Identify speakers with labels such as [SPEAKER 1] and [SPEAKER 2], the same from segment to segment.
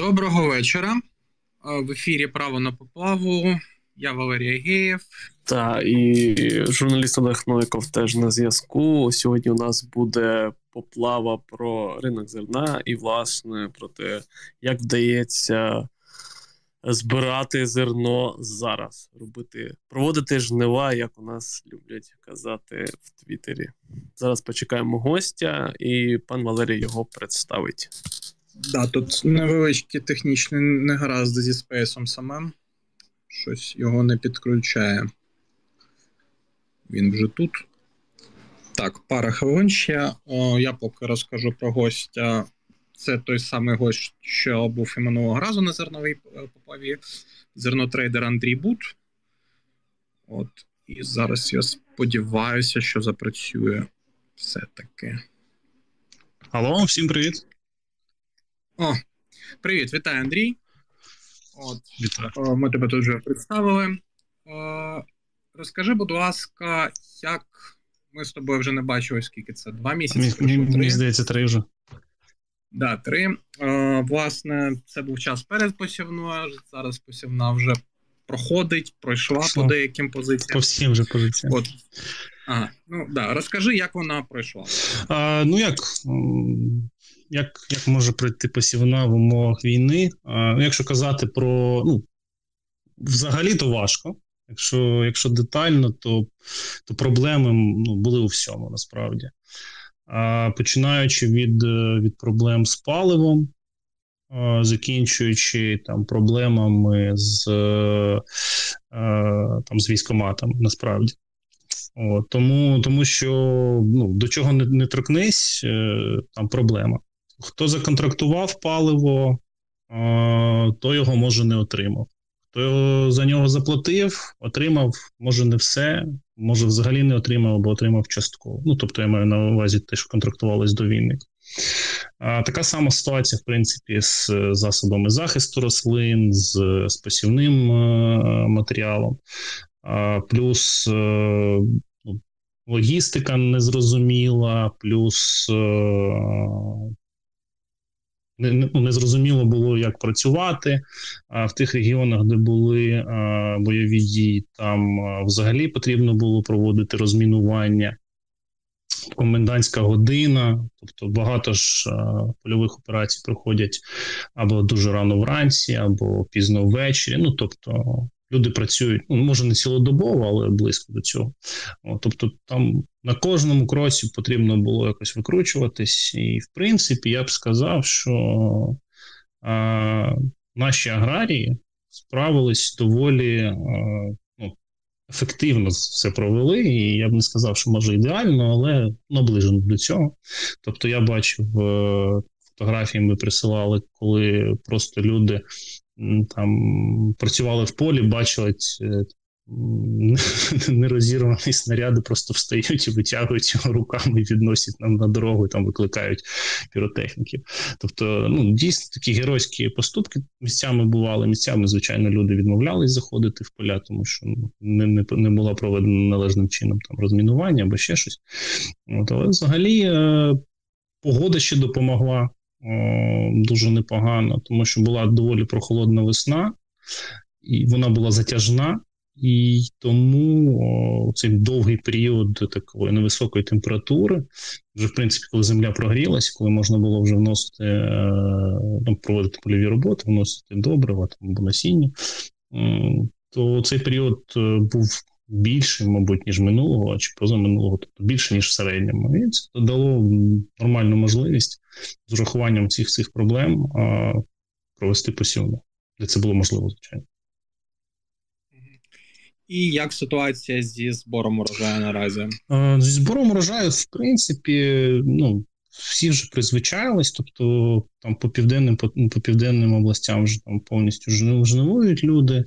[SPEAKER 1] Доброго вечора. В ефірі Право на поплаву. Я Валерій Геєв.
[SPEAKER 2] Та і журналіст Олег Новиков теж на зв'язку. Сьогодні у нас буде поплава про ринок зерна і, власне, про те, як вдається збирати зерно зараз, робити, проводити жнива, як у нас люблять казати в Твіттері. Зараз почекаємо гостя, і пан Валерій його представить.
[SPEAKER 1] Да, тут невеличкі технічні негаразди зі спейсом самим. Щось його не підключає. Він вже тут. Так, пара хвилин ще. О, Я поки розкажу про гостя. Це той самий гость, що був і минулого разу на зерновій е, поплаві. Зернотрейдер Андрій Бут. От. І зараз я сподіваюся, що запрацює все-таки.
[SPEAKER 3] Алло, всім привіт.
[SPEAKER 1] О, привіт, вітаю, Андрій. От, Вітаю. Ми тебе тут вже представили. Розкажи, будь ласка, як ми з тобою вже не бачили, скільки це? Два місяці?
[SPEAKER 3] Мені, здається, три вже.
[SPEAKER 1] Да, три. Власне, це був час перед посівною. Зараз посівна вже проходить, пройшла Що? по деяким позиціям.
[SPEAKER 3] По всім вже позиціям.
[SPEAKER 1] От. Ага, ну да, розкажи, як вона пройшла.
[SPEAKER 3] А, Ну як як як може пройти посівна в умовах війни? А, ну, Якщо казати про ну, взагалі, то важко. Якщо якщо детально, то то проблеми ну, були у всьому насправді. А, Починаючи від від проблем з паливом, а, закінчуючи там проблемами з а, там, з військоматами, насправді. О, тому тому що ну, до чого не не торкнись, е, там проблема. Хто законтрактував паливо, то його може не отримав. Хто за нього заплатив, отримав, може не все, може взагалі не отримав або отримав частково. Ну, тобто, я маю на увазі те, що контрактувалось до війни. Така сама ситуація, в принципі, з засобами захисту рослин, з, з посівним матеріалом. Плюс е, ну, логістика незрозуміла, плюс не, ну, зрозуміло було, як працювати. А в тих регіонах, де були бойові дії, там взагалі потрібно було проводити розмінування. Комендантська година, тобто багато ж польових операцій проходять або дуже рано вранці, або пізно ввечері. Ну тобто люди працюють, ну може не цілодобово, але близько до цього. Тобто, там на кожному кроці потрібно було якось викручуватись, і в принципі я б сказав, що а, наші аграрії справились доволі. А, ну, Ефективно все провели, і я б не сказав, що може ідеально, але наближено до цього. Тобто, я бачив е, фотографії, ми присилали, коли просто люди там працювали в полі, бачили е, нерозірвані снаряди, просто встають і витягують його руками відносять нам на дорогу, і там викликають піротехніків. Тобто, ну дійсно такі геройські поступки місцями бували. Місцями, звичайно, люди відмовлялись заходити в поля, тому що ну, не не, не було проведено належним чином там розмінування або ще щось. От, Але взагалі е, погода ще допомогла дуже непогано, тому що була доволі прохолодна весна, і вона була затяжна, і тому о, цей довгий період такої невисокої температури, вже в принципі, коли земля прогрілась, коли можна було вже вносити е, там, проводити польові роботи, вносити добрива там або насіння, то цей період е, був більше, мабуть, ніж минулого, чи позаминулого, тобто більше, ніж в середньому. І це дало нормальну можливість з урахуванням цих цих проблем а, провести посівну, де це було можливо, звичайно.
[SPEAKER 1] І як ситуація зі збором урожаю наразі?
[SPEAKER 3] Зі збором урожаю, в принципі, ну всі вже призвичайлись, тобто там по південним по, по південним областям вже там повністю жнивують люди,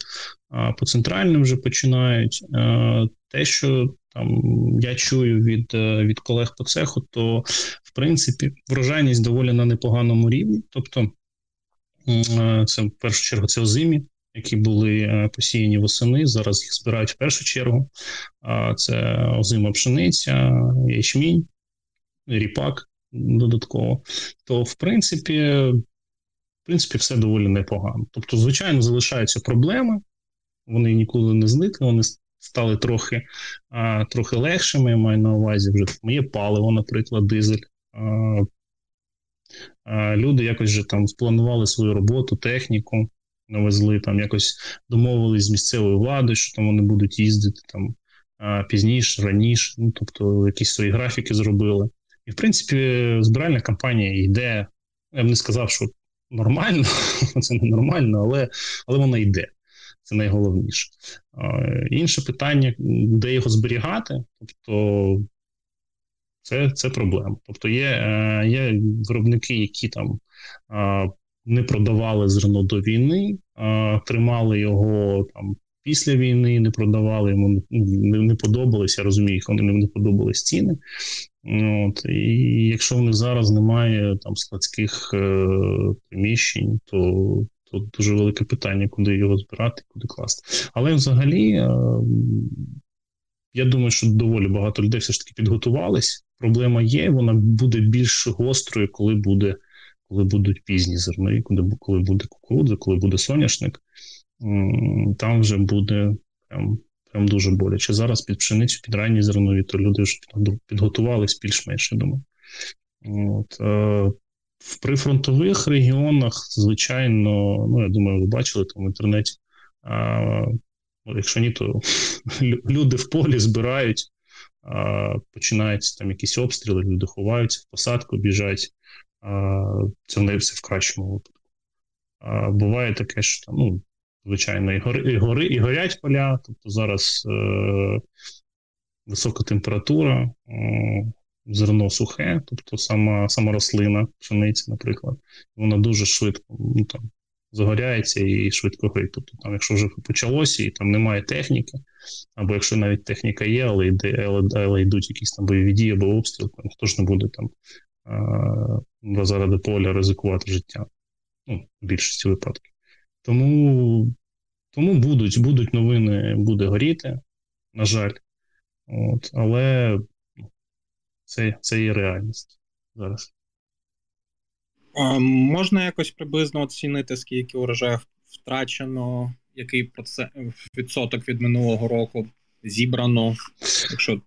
[SPEAKER 3] а по центральним вже починають. Те, що там я чую від е, від колег по цеху, то в принципі врожайність доволі на непоганому рівні. Тобто, е, це в першу чергу це озимі, які були е, посіяні восени. Зараз їх збирають в першу чергу. Це озима пшениця, ячмінь, ріпак додатково, то в принципі в принципі, все доволі непогано. Тобто, звичайно, залишаються проблеми, вони ніколи не зникли, вони стали трохи а, трохи легшими. Я маю на увазі вже моє паливо, наприклад, дизель. А, а, Люди якось вже там спланували свою роботу, техніку, навезли там, якось домовились з місцевою владою, що там вони будуть їздити там пізніше, раніше. Ну тобто, якісь свої графіки зробили. І в принципі, збиральна кампанія йде. Я б не сказав, що нормально, це не нормально, але але вона йде. Це найголовніше. Інше питання, де його зберігати, тобто це це проблема. Тобто є е, є виробники, які там не продавали зерно до війни, тримали його там після війни, не продавали йому не, не подобалися. Я розумію, їх вони не подобались ціни. От, І якщо в них зараз немає там складських е, приміщень, то то дуже велике питання, куди його збирати, куди класти. Але взагалі, е, я думаю, що доволі багато людей все ж таки підготувались. Проблема є, вона буде більш гострою, коли буде, коли будуть пізні зернові, коли, коли буде кукурудза, коли буде соняшник. Там вже буде прям прям дуже боляче. Зараз під пшеницю, під ранні зернові, то люди вже підготувались більш-менш, я думаю. От, е, в прифронтових регіонах, звичайно, ну я думаю, ви бачили там в інтернеті. А, Якщо ні, то люди в полі збирають, починаються там якісь обстріли, люди ховаються, в посадку біжать. Це не все в кращому випадку. Буває таке, що ну, звичайно, і гори, і гори, і горять поля. Тобто зараз е, висока температура. Е, зерно сухе, тобто сама сама рослина, пшениці, наприклад, вона дуже швидко ну, там, загоряється і швидко горить. Тобто, там, якщо вже почалося і там немає техніки, або якщо навіть техніка є, але йде, але, але йдуть якісь там бойові дії або обстріл, там хто ж не буде там а, заради поля ризикувати життя. Ну, в більшості випадків. Тому тому будуть будуть новини, буде горіти, на жаль. От, Але це це є реальність зараз.
[SPEAKER 1] А, Можна якось приблизно оцінити, скільки урожаю втрачено, який процент, відсоток від минулого року зібрано, якщо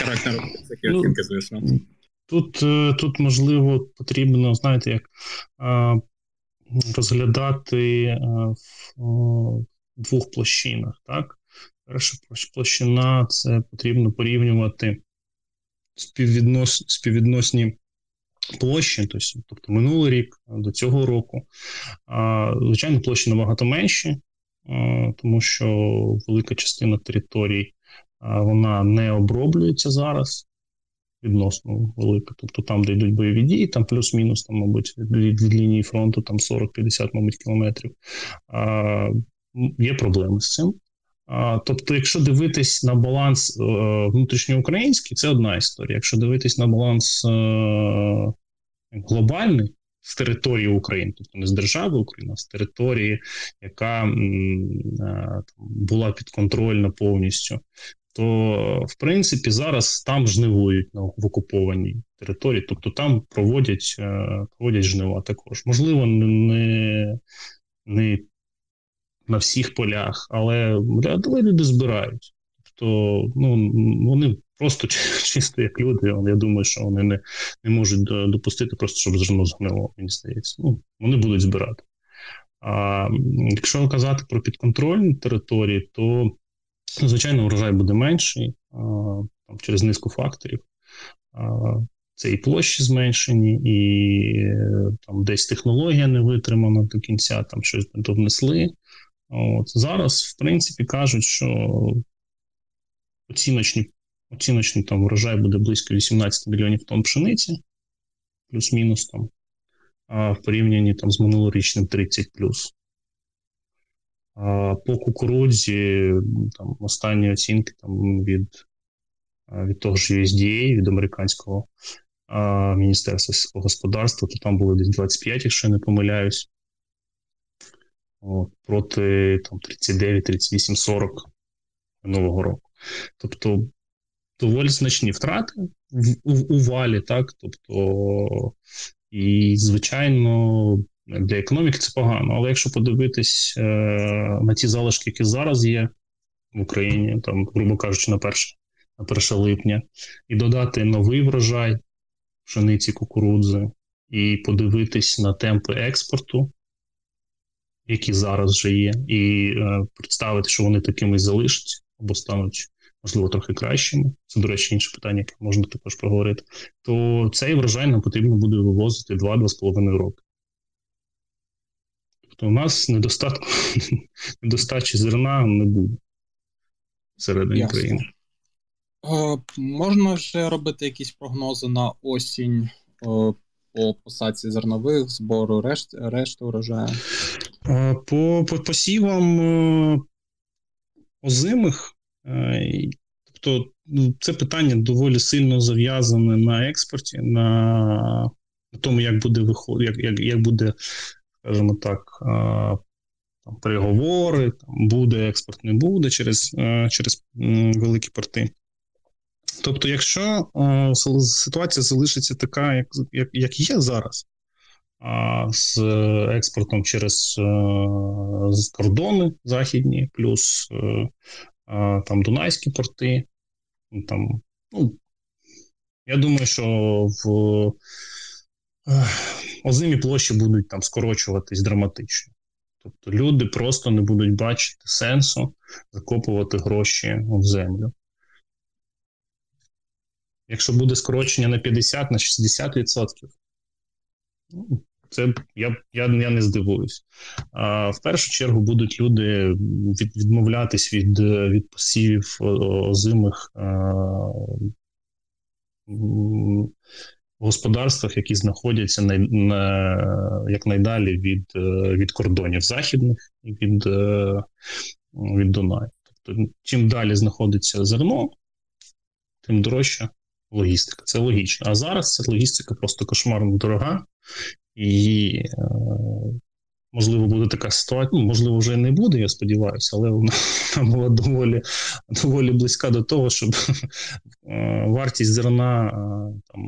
[SPEAKER 1] коректно такі ну, оцінки, звісно.
[SPEAKER 3] Тут, е, тут, можливо, потрібно, знаєте, як розглядати в двох площинах. так? Перша площина це потрібно порівнювати співвіднос, співвідносні площі, тобто минулий рік до цього року. Звичайно, площі набагато менші, тому що велика частина територій вона не оброблюється зараз. Відносно велика. Тобто там, де йдуть бойові дії, там плюс-мінус, там, мабуть, від, лінії фронту там 40-50, мабуть, кілометрів. А, Є проблеми з цим. Тобто, якщо дивитись на баланс е, внутрішньоукраїнський, це одна історія. Якщо дивитись на баланс е, глобальний з території України, тобто не з держави України, а з території, яка е, була підконтрольна повністю, то в принципі зараз там жнивують в окупованій території, тобто там проводять проводять жнива також. Можливо, не не на всіх полях, але але люди збирають. Тобто, ну вони просто чисто як люди. Я думаю, що вони не не можуть допустити, просто щоб зерно згнило, мені здається. Ну, Вони будуть збирати. А якщо казати про підконтрольні території, то звичайно врожай буде менший там, через низку факторів. Це і площі зменшені, і там десь технологія не витримана до кінця, там щось внесли. От Зараз, в принципі, кажуть, що оціночні, оціночний там врожай буде близько 18 мільйонів тонн пшениці, плюс-мінус там, а в порівнянні там з минулорічним 30 плюс. По кукурудзі там останні оцінки там від від того ж USDA, від американського міністерства сільського господарства, то там були десь 25, якщо я не помиляюсь проти там, 39, 38, 40 минулого року. Тобто доволі значні втрати в, у, у валі, так? Тобто, і, звичайно, для економіки це погано. Але якщо подивитись е, на ті залишки, які зараз є в Україні, там, грубо кажучи, на 1, на 1 липня, і додати новий врожай пшениці кукурудзи, і подивитись на темпи експорту, які зараз вже є, і е, представити, що вони такими залишаться або стануть. Можливо, трохи кращими. Це, до речі, інше питання, яке можна також проговорити. То цей врожай нам потрібно буде вивозити 2-2,5 роки. Тобто у нас недостатку, недостачі зерна не буде всередині Ясно. країни.
[SPEAKER 1] Е, можна вже робити якісь прогнози на осінь е, по посадці зернових, збору решт, решти урожаю?
[SPEAKER 3] Е, по, по посівам е, озимих, е, тобто ну, це питання доволі сильно зав'язане на експорті, на тому, як буде виход, як, як, як буде скажімо так, там, переговори, там, буде експорт, не буде через через великі порти. Тобто, якщо ситуація залишиться така, як, як, як є зараз, з експортом через з кордони західні, плюс там Дунайські порти, там, ну, я думаю, що в озимі площі будуть там скорочуватись драматично. Тобто люди просто не будуть бачити сенсу закопувати гроші в землю. Якщо буде скорочення на 50 на 60%, ну, це я я, я не здивуюсь. А в першу чергу будуть люди від, відмовлятись від від посівів озимих господарствах, які знаходяться на, на якнайдалі від е, від кордонів західних і від е, від Дунаю. Тобто, чим далі знаходиться зерно, тим дорожча логістика. Це логічно. А зараз ця логістика просто кошмарно дорога, і е, можливо буде така ситуація. Ну, можливо, вже не буде, я сподіваюся, але вона була доволі доволі близька до того, щоб е, вартість зерна е, там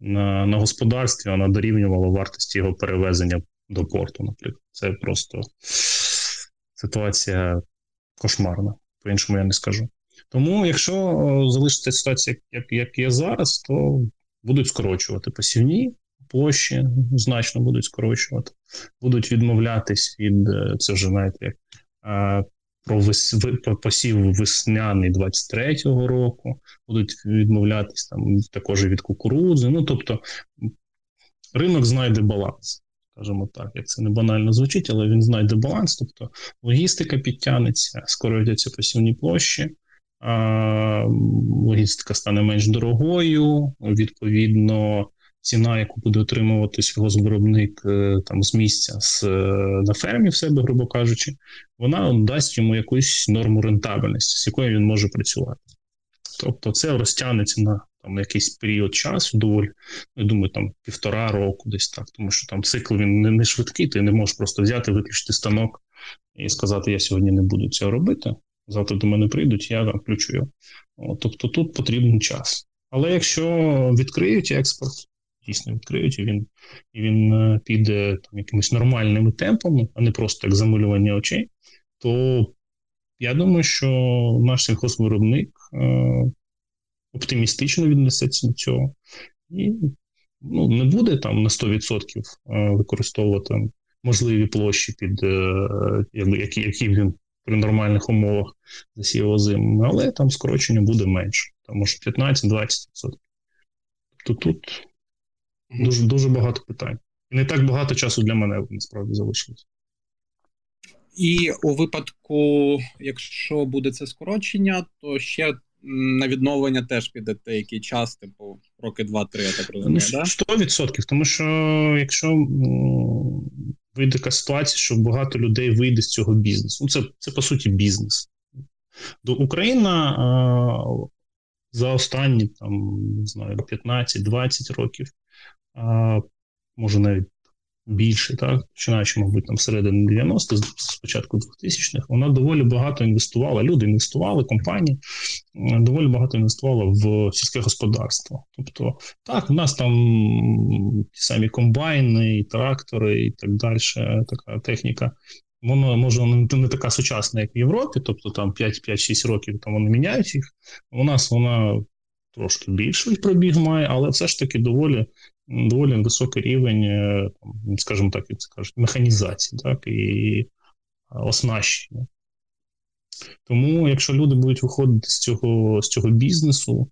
[SPEAKER 3] на на господарстві вона дорівнювала вартості його перевезення до порту. Наприклад, це просто ситуація кошмарна. По іншому я не скажу. Тому, якщо залишиться ситуація, як як є зараз, то будуть скорочувати посівні площі, значно будуть скорочувати, будуть відмовлятись від е, це вже знаєте, як про вис, посів весняний 23-го року, будуть відмовлятись там також від кукурудзи. Ну тобто ринок знайде баланс. Скажімо так, як це не банально звучить, але він знайде баланс, тобто логістика підтягнеться, скоротяться посівні площі, логістика стане менш дорогою, відповідно, ціна, яку буде отримувати сільгоспвиробник е, там з місця з, е, на фермі в себе, грубо кажучи, вона дасть йому якусь норму рентабельності, з якою він може працювати. Тобто це розтягнеться на там якийсь період часу, доволі, ну, я думаю, там півтора року, десь так, тому що там цикл він не, не швидкий, ти не можеш просто взяти, виключити станок і сказати, я сьогодні не буду цього робити. Завтра до мене прийдуть, я включу його. Тобто тут потрібен час. Але якщо відкриють експорт, дійсно відкриють, і він і він е, піде там якимись нормальними темпами, а не просто як замилювання очей, то я думаю, що наш сільхозвиробник е, оптимістично віднесеться до цього і ну, не буде там на 100% е, використовувати можливі площі, під які, які він при нормальних умовах засів озимими, але там скорочення буде менше, там може 15-20%. Тобто тут Дуже дуже багато питань. І не так багато часу для мене насправді залишилось.
[SPEAKER 1] І у випадку, якщо буде це скорочення, то ще на відновлення теж піде деякий час, типу роки два-три, я так розумію. Ну,
[SPEAKER 3] 100%, да? тому що якщо ну, вийде така ситуація, що багато людей вийде з цього бізнесу, ну це це по суті бізнес. До Україна а, за останні там не знаю 15-20 років може навіть більше, так починаючи, мабуть, там середини 90-х, спочатку 2000-х, вона доволі багато інвестувала. Люди інвестували, компанії доволі багато інвестувала в сільське господарство. Тобто, так, у нас там ті самі комбайни, і трактори, і так далі, така техніка. Воно може не така сучасна, як в Європі, тобто там 5-6 років там вони міняють їх. У нас вона трошки більший пробіг має, але все ж таки доволі доволі високий рівень, е, скажімо так, як це кажуть, механізації, так, і оснащення. Тому, якщо люди будуть виходити з цього з цього бізнесу,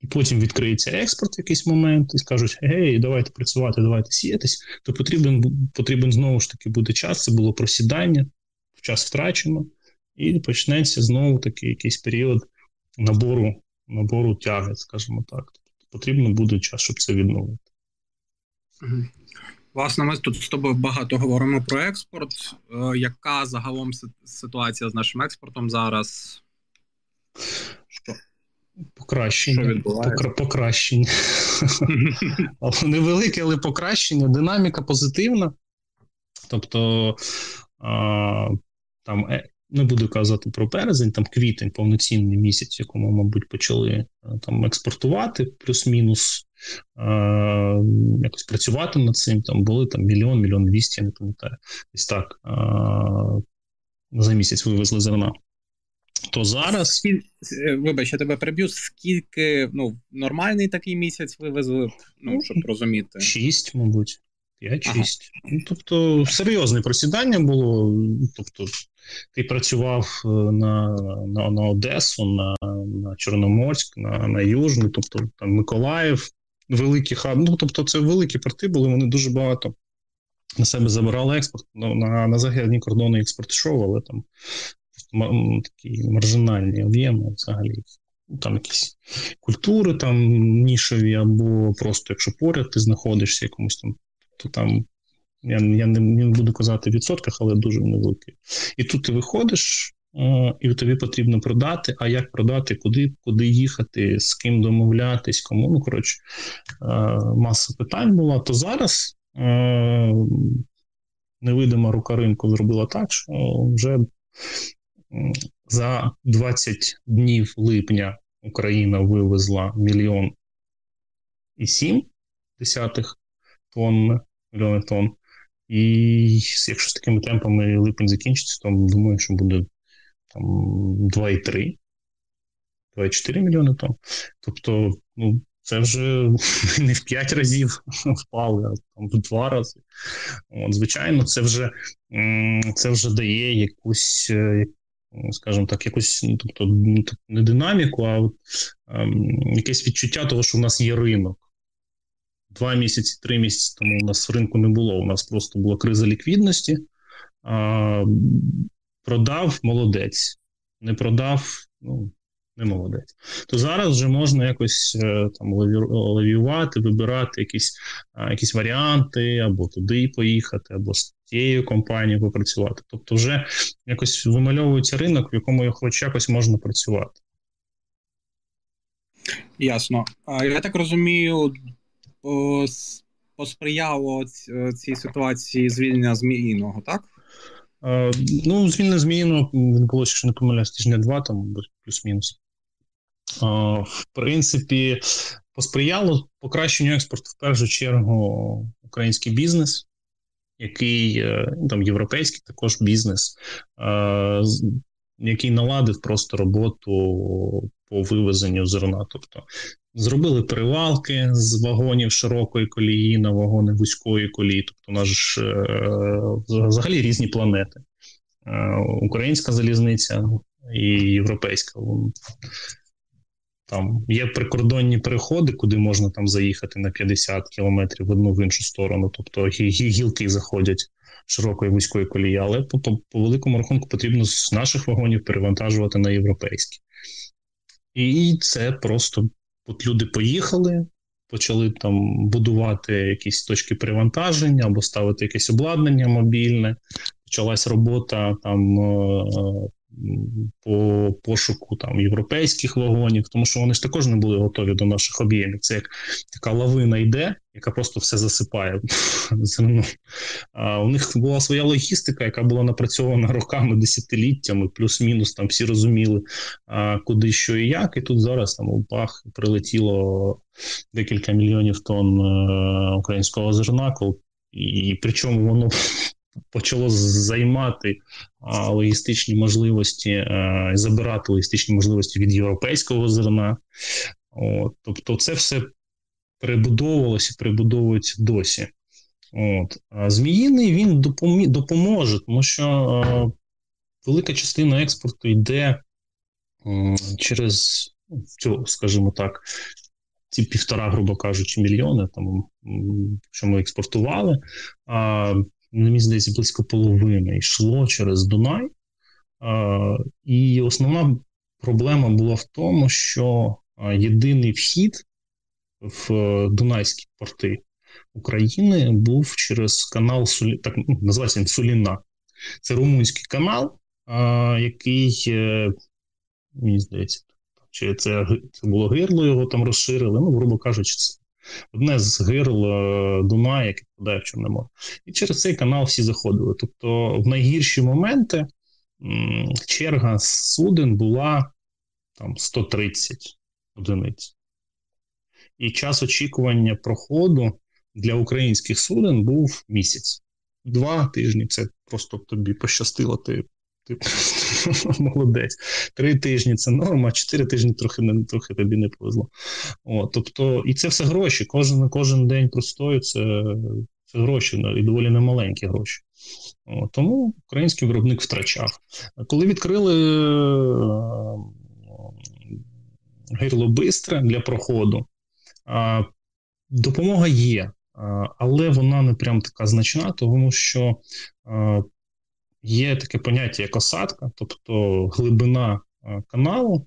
[SPEAKER 3] і потім відкриється експорт в якийсь момент, і скажуть, гей, давайте працювати, давайте сіятись, то потрібен потрібен знову ж таки буде час, це було просідання, час втрачено, і почнеться знову таки якийсь період набору набору тяги, скажімо так потрібно буде час, щоб це відновити.
[SPEAKER 1] Власне, ми тут з тобою багато говоримо про експорт. Е, яка загалом ситуація з нашим експортом зараз?
[SPEAKER 3] Що? Покращення. Що Покращення. Невелике, але покращення. Динаміка позитивна. Тобто а, там е, не буду казати про березень, там квітень, повноцінний місяць, якому, мабуть, почали е, там експортувати, плюс-мінус е- якось працювати над цим. Там були там мільйон, мільйон двісті, я не пам'ятаю. Десь так е- за місяць вивезли зерна. То зараз. Скіль...
[SPEAKER 1] Е, вибач, я тебе приб'ю. Скільки ну, нормальний такий місяць вивезли, ну, ну щоб розуміти?
[SPEAKER 3] Шість, мабуть. 5-6. Ага. Ну, тобто серйозне просідання було. Тобто, ти працював е, на на, на Одесу, на на Чорноморськ, на на Южний, тобто там Миколаїв, великі хаб. Ну тобто, це великі порти були, вони дуже багато на себе забирали експорт. Ну, на на західні кордони експорт йшов, але там такі маржинальні об'єми взагалі. Там якісь культури там нішеві, або просто якщо поряд ти знаходишся якомусь там то там я я не, не буду казати в відсотках, але дуже невеликий. І тут ти виходиш, і тобі потрібно продати. А як продати, куди куди їхати, з ким домовлятись, кому. Ну, коротше, маса питань була. То зараз невидима рука ринку зробила так, що вже за 20 днів липня Україна вивезла мільйон і сім десятих тонн, мільйони тонн. І якщо з такими темпами липень закінчиться, то думаю, що буде там 2,3, 2,4 мільйони тонн. Тобто, ну, це вже не в 5 разів впали, а там в 2 рази. От, Звичайно, це вже це вже дає якусь, е, скажімо так, якусь, ну, тобто не динаміку, а ем, якесь відчуття того, що в нас є ринок два місяці, три місяці тому у нас ринку не було. У нас просто була криза ліквідності. А, Продав молодець, не продав, ну не молодець. То зараз вже можна якось е, там лавіювати, вибирати якісь якісь варіанти, або туди поїхати, або з тією компанією попрацювати. Тобто, вже якось вимальовується ринок, в якому хоч якось можна працювати.
[SPEAKER 1] Ясно. Я так розумію, посприяло цій ситуації звільнення зміїного, так?
[SPEAKER 3] Е, ну, звільнення зміїного відбулося, якщо не помиляюсь, тижня два, там плюс-мінус. Е, в принципі, посприяло покращенню експорту в першу чергу український бізнес, який е, ну, там європейський також бізнес, е, який наладив просто роботу по вивезенню зерна. Тобто Зробили перевалки з вагонів широкої колії на вагони вузької колії. Тобто, у нас ж е, взагалі різні планети. Е, українська залізниця і європейська. Там є прикордонні переходи, куди можна там заїхати на 50 кілометрів в одну в іншу сторону. Тобто гілки заходять широкої вузької колії, але по, по, по великому рахунку потрібно з наших вагонів перевантажувати на європейські. І це просто От люди поїхали, почали там будувати якісь точки привантаження або ставити якесь обладнання мобільне. Почалась робота там е, по пошуку там європейських вагонів, тому що вони ж також не були готові до наших об'ємів. Це як така лавина йде, яка просто все засипає зерно. А у них була своя логістика, яка була напрацьована роками, десятиліттями, плюс-мінус там всі розуміли, а, куди що і як. І тут зараз там у пах прилетіло декілька мільйонів тонн е, українського зерна, і причому воно почало займати а, логістичні можливості, а, забирати логістичні можливості від європейського зерна. От, Тобто, це все перебудовувалося і перебудовується досі. От. А Зміїний він допомі, допоможе, тому що а, велика частина експорту йде а, через, ну, скажімо так, ці півтора, грубо кажучи, мільйони, там, що ми експортували. А, мені здається, близько половини йшло через Дунай. І основна проблема була в тому, що єдиний вхід в е, Дунайські порти України був через канал Сулі... так ну, називається він Суліна. Це румунський канал, який, е, мені здається, чи це це було гирло, його там розширили. Ну, грубо кажучи, одне з гирл е, Дуная, яке подає в Чорне море. І через цей канал всі заходили. Тобто, в найгірші моменти черга суден була там 130 одиниць. І час очікування проходу для українських суден був місяць. Два тижні це просто тобі пощастило, ти ти молодець. Три тижні це норма, чотири тижні трохи не трохи тобі не повезло. О, тобто, і це все гроші. Кожен кожен день простою це це гроші і доволі немаленькі гроші. О, тому український виробник втрачав. Коли відкрили е, гирло бистре для проходу, допомога є. Але вона не прям така значна, тому що є таке поняття як осадка, тобто глибина е, каналу,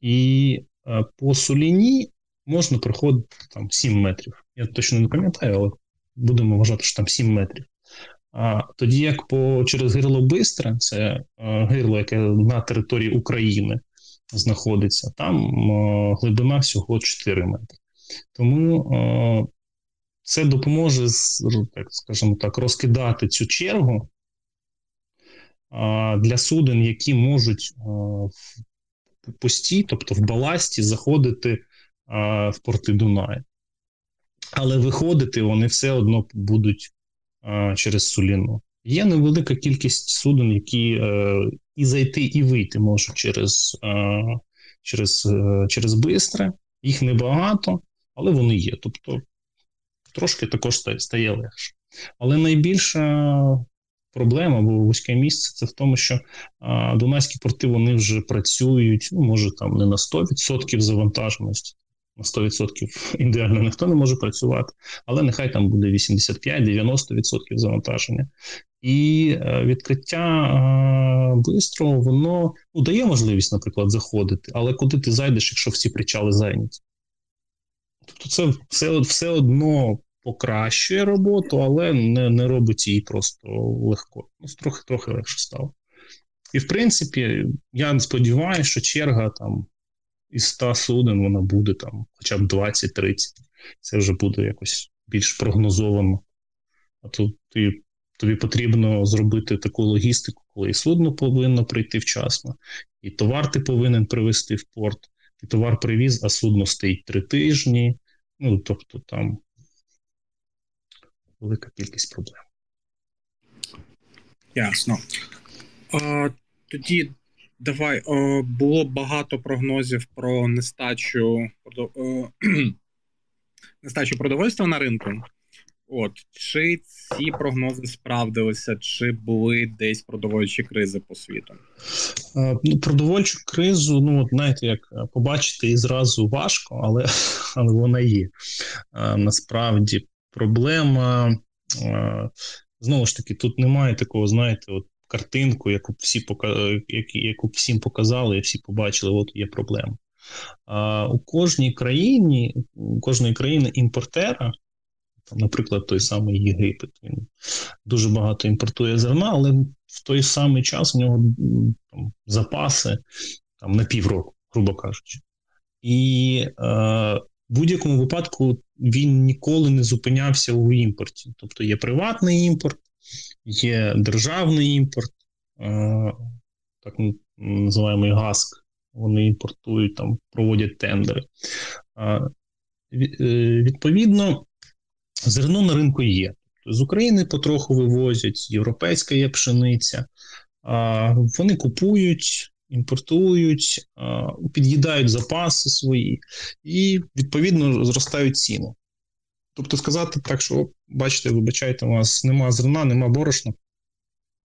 [SPEAKER 3] і е, по соліні можна проходити там 7 метрів. Я точно не пам'ятаю, але будемо вважати, що там 7 метрів. А тоді як по через гирло Бистре, це е, гирло, яке на території України знаходиться, там глибина всього 4 метри. Тому це допоможе так, скажімо так, розкидати цю чергу для суден, які можуть в пусті, тобто в баласті, заходити в порти Дунаю. Але виходити вони все одно будуть через Суліну. Є невелика кількість суден, які е, і зайти, і вийти можуть через через, е, через Бистре. Їх небагато, але вони є. Тобто трошки також стає легше. Але найбільша проблема або вузьке місце це в тому, що а, Дунайські порти вони вже працюють, ну може там не на 100% завантаженості, на 100% ідеально ніхто не може працювати, але нехай там буде 85-90% завантаження. І е, відкриття бистро, воно ну, дає можливість, наприклад, заходити, але куди ти зайдеш, якщо всі причали зайняті? Тобто, це все все одно покращує роботу, але не не робить її просто легко. Ну, трохи трохи легше стало. І в принципі, я сподіваюся, що черга там із 100 суден вона буде там хоча б 20-30. Це вже буде якось більш прогнозовано. А тут ти, тобі потрібно зробити таку логістику, коли і судно повинно прийти вчасно, і товар ти повинен привезти в порт, і товар привіз, а судно стоїть три тижні. Ну, тобто там велика кількість проблем.
[SPEAKER 1] Ясно. А, Тоді давай о, було багато прогнозів про нестачу о, нестачу продовольства на ринку. От чи ці прогнози справдилися, чи були десь продовольчі кризи по світу?
[SPEAKER 3] Ну, Продовольчу кризу, ну от знаєте, як побачити і зразу важко, але але вона є. Насправді проблема Знову ж таки, тут немає такого, знаєте, от картинку, яку всі яку всім показали, і всі побачили, от є проблема. А у кожній країні, у кожної країни імпортера, Наприклад, той самий Єгипет. Він дуже багато імпортує зерна, але в той самий час у нього там, запаси там, на півроку, грубо кажучи. І е, будь-якому випадку він ніколи не зупинявся у імпорті. Тобто є приватний імпорт, є державний імпорт, е, так називаємо ГАСК. Вони імпортують, там, проводять тендери. Е, відповідно, зерно на ринку є. Тобто з України потроху вивозять, європейська є пшениця. Вони купують, імпортують, під'їдають запаси свої і, відповідно, зростають ціни. Тобто сказати так, що, бачите, вибачайте, у вас нема зерна, нема борошна,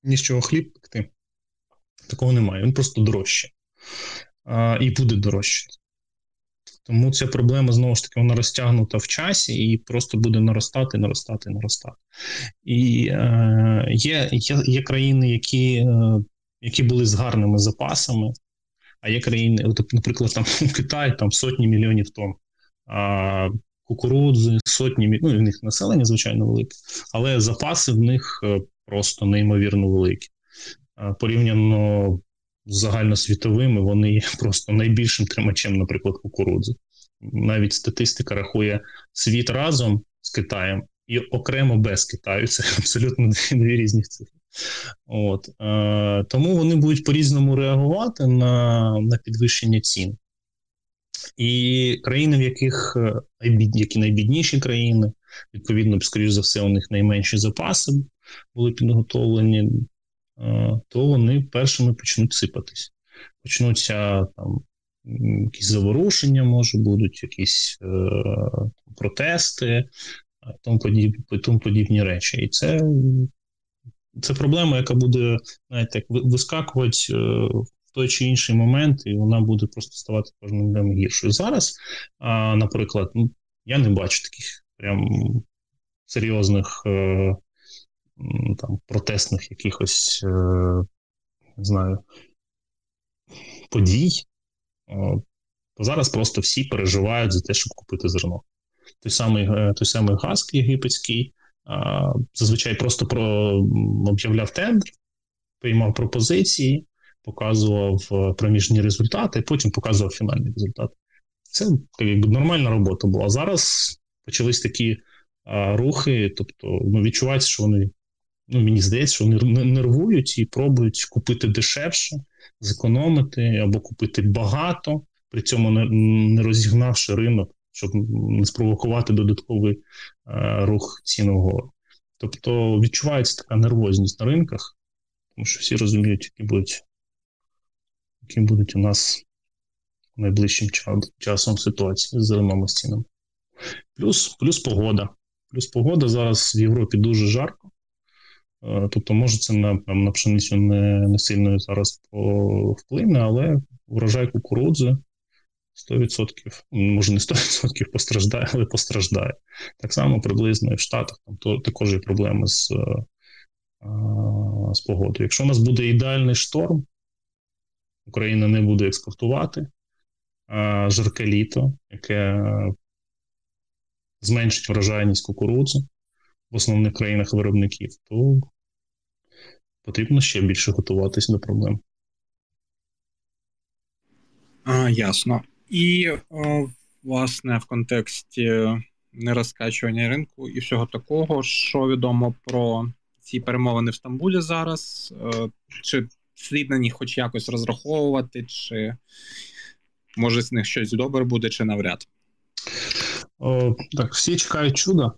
[SPEAKER 3] ні з чого хліб пекти. Такого немає. Він просто дорожче. І буде дорожче. Тому ця проблема знову ж таки вона розтягнута в часі і просто буде наростати, наростати, наростати. І е, є є, є країни, які е, які були з гарними запасами, а є країни, от, наприклад, там Китай там сотні мільйонів тонн, а кукурудзи, сотні ну, в них населення, звичайно, велике, але запаси в них е, просто неймовірно великі. Порівняно з загальносвітовими, вони є просто найбільшим тримачем, наприклад, кукурудзи. Навіть статистика рахує світ разом з Китаєм і окремо без Китаю. Це абсолютно дві різні цифри. От е, Тому вони будуть по-різному реагувати на на підвищення цін. І країни, в яких е, які найбідніші країни, відповідно, скоріш за все, у них найменші запаси були підготовлені, е, то вони першими почнуть сипатись. Почнуться там. Якісь заворушення, може, будуть, якісь е, протести, тому подібні, тому подібні речі. І це це проблема, яка буде як вискакувати е, в той чи інший момент, і вона буде просто ставати кожним днем гіршою. Зараз, наприклад, ну, я не бачу таких прям серйозних е, там протестних якихось е, не знаю, подій. Зараз просто всі переживають за те, щоб купити зерно. Той самий той самий газ єгипетський зазвичай просто про об'являв тендер, приймав пропозиції, показував е, проміжні результати, потім показував фінальний результат. Це якби нормальна робота була. Зараз почались такі а, рухи, тобто ну, відчувається, що вони, ну мені здається, що вони нервують і пробують купити дешевше, зекономити або купити багато, при цьому не розігнавши ринок щоб не спровокувати додатковий е, рух цін вгору. Тобто відчувається така нервозність на ринках, тому що всі розуміють, які будуть які будуть у нас найближчим часом ситуації з зеленими стінами. Плюс плюс погода. Плюс погода зараз в Європі дуже жарко. Е, тобто, може, це на на пшеницю не не сильно зараз вплине, але врожай кукурудзи 100%, може не 100% постраждає, але постраждає. Так само приблизно і в Штатах там то також є проблеми з е, з погодою. Якщо у нас буде ідеальний шторм, Україна не буде експортувати, а жарке літо, яке зменшить врожайність кукурудзи в основних країнах виробників, то потрібно ще більше готуватись до проблем.
[SPEAKER 1] А, Ясно. І, власне, в контексті нерозкачування ринку і всього такого, що відомо про ці перемовини в Стамбулі зараз, е, чи слід на них хоч якось розраховувати, чи може з них щось добре буде, чи навряд?
[SPEAKER 3] О, Так, всі чекають чуда.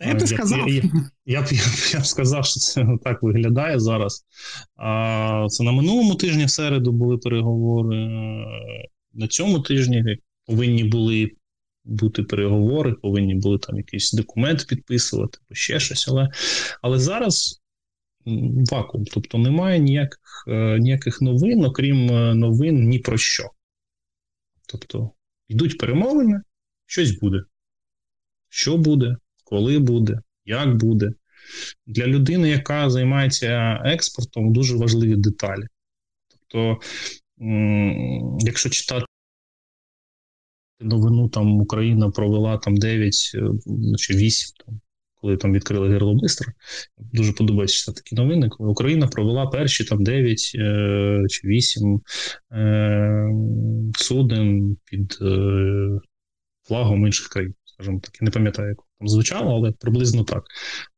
[SPEAKER 1] Я б сказав. Я,
[SPEAKER 3] я, б, я б сказав, що це так виглядає зараз. А, Це на минулому тижні в середу були переговори. На цьому тижні повинні були бути переговори, повинні були там якийсь документ підписувати, або ще щось. Але але зараз вакуум. Тобто немає ніяких, е, ніяких новин, окрім е, новин ні про що. Тобто йдуть перемовини, щось буде. Що буде? Коли буде, як буде. Для людини, яка займається експортом, дуже важливі деталі. Тобто, якщо читати новину там Україна провела там 9 е, чи 8 там. Коли там відкрили герло бистро, дуже подобається читати такі новини. Коли Україна провела перші там 9 е, чи 8 е, суден під е, флагом інших країн, скажімо так. Я не пам'ятаю, як там звучало, але приблизно так.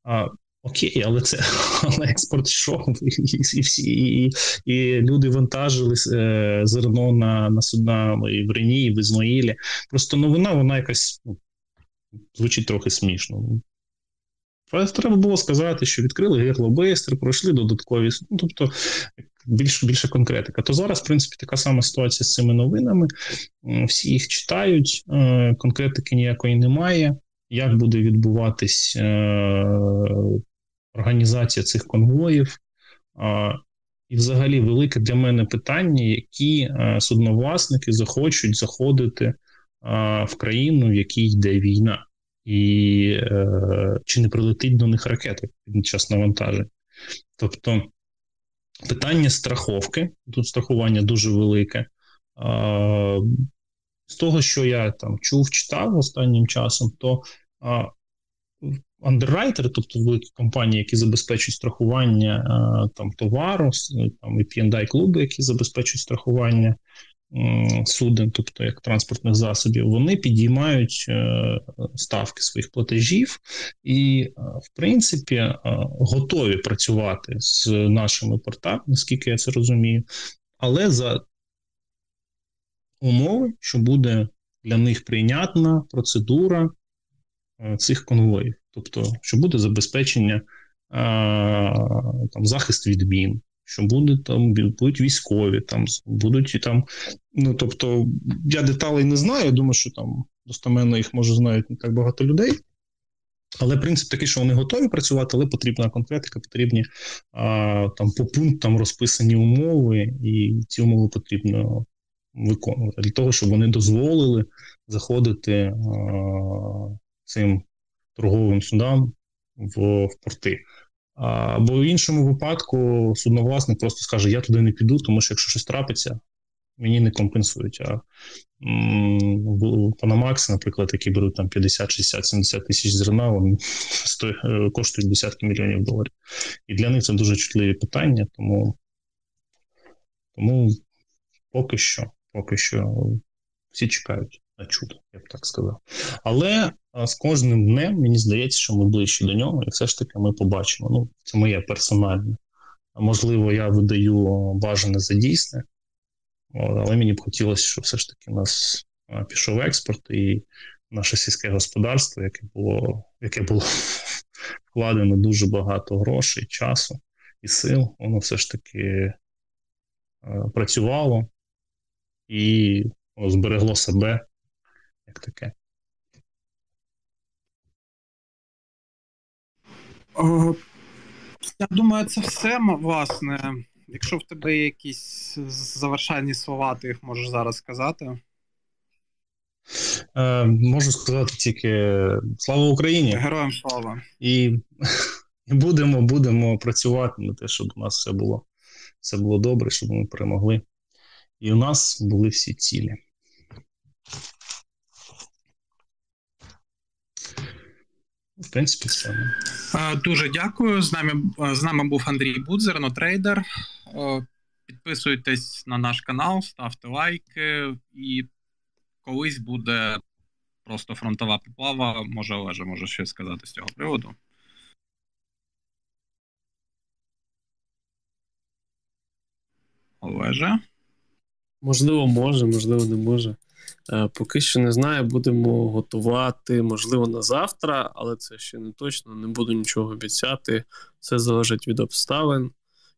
[SPEAKER 3] А Окей, але це але експорт йшов, і всі, і, і люди вантажили е, зерно на на судна і в Рені, і в Ізмаїлі. Просто новина, вона якась ну, звучить трохи смішно. Треба було сказати, що відкрили герло бистро, пройшли додаткові. Ну, тобто більш, більше конкретика. То зараз, в принципі, така сама ситуація з цими новинами. Всі їх читають, е, конкретики ніякої немає. Як буде відбуватись е, організація цих конвоїв? І, взагалі, велике для мене питання, які е, судновласники захочуть заходити в країну, в якій йде війна і е, чи не прилетить до них ракети під час навантажень. Тобто питання страховки, тут страхування дуже велике. З того, що я там чув, читав останнім часом, то андеррайтери, тобто великі компанії, які забезпечують страхування там товару, там і P&I клуби, які забезпечують страхування суден, тобто як транспортних засобів, вони підіймають е, ставки своїх платежів і, в принципі, готові працювати з нашими портами, наскільки я це розумію, але за умови, що буде для них прийнятна процедура цих конвоїв, тобто, що буде забезпечення там захист від мін, що буде там, будуть військові, там будуть там. Ну тобто, я деталей не знаю. Думаю, що там достоменно їх може знають не так багато людей. Але принцип такий, що вони готові працювати, але потрібна конкретика, потрібні а, там по пунктам розписані умови, і ці умови потрібно виконувати для того, щоб вони дозволили заходити а, цим торговим судам в, в порти. Бо в іншому випадку судновласник просто скаже: Я туди не піду, тому що якщо щось трапиться, мені не компенсують. А Панамакс, наприклад, які беруть там 50, 60, 70 тисяч зерна, вони е, коштують десятки мільйонів доларів. І для них це дуже чутливі питання, тому тому поки що, поки що всі чекають на чудо, я б так сказав. Але з кожним днем мені здається, що ми ближче до нього, і все ж таки ми побачимо. Ну, це моє персональне. Можливо, я видаю бажане за дійсне, але мені б хотілося, щоб все ж таки у нас пішов експорт і наше сільське господарство, яке було яке було вкладено дуже багато грошей, часу і сил, воно все ж таки працювало і зберегло себе як таке.
[SPEAKER 1] Я думаю, це все власне. Якщо в тебе є якісь завершальні слова, ти їх можеш зараз сказати.
[SPEAKER 3] Е, Можу сказати тільки слава Україні!
[SPEAKER 1] Героям слава!
[SPEAKER 3] І будемо будемо працювати на те, щоб у нас все було все було добре, щоб ми перемогли. І у нас були всі цілі. В принципі, все.
[SPEAKER 1] Дуже дякую. З нами з нами був Андрій Будзер, нотрейдер. Підписуйтесь на наш канал, ставте лайки, і колись буде просто фронтова поплава. Може, Олеже, може щось сказати з цього приводу. Олеже?
[SPEAKER 2] Можливо, може, можливо, не може. Е, поки що не знаю, будемо готувати, можливо, на завтра, але це ще не точно. Не буду нічого обіцяти. Все залежить від обставин,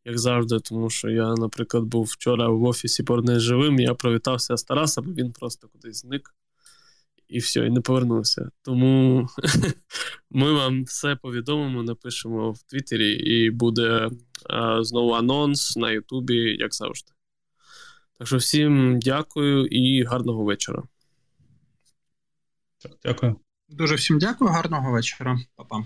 [SPEAKER 2] як завжди. Тому що я, наприклад, був вчора в офісі Порне живим, я привітався з Тарасом, він просто кудись зник і все, і не повернувся. Тому ми вам все повідомимо, напишемо в Твіттері, і буде е, знову анонс на Ютубі, як завжди. Так що всім дякую і гарного вечора.
[SPEAKER 3] Дякую.
[SPEAKER 1] Дуже всім дякую, гарного вечора, Па-па.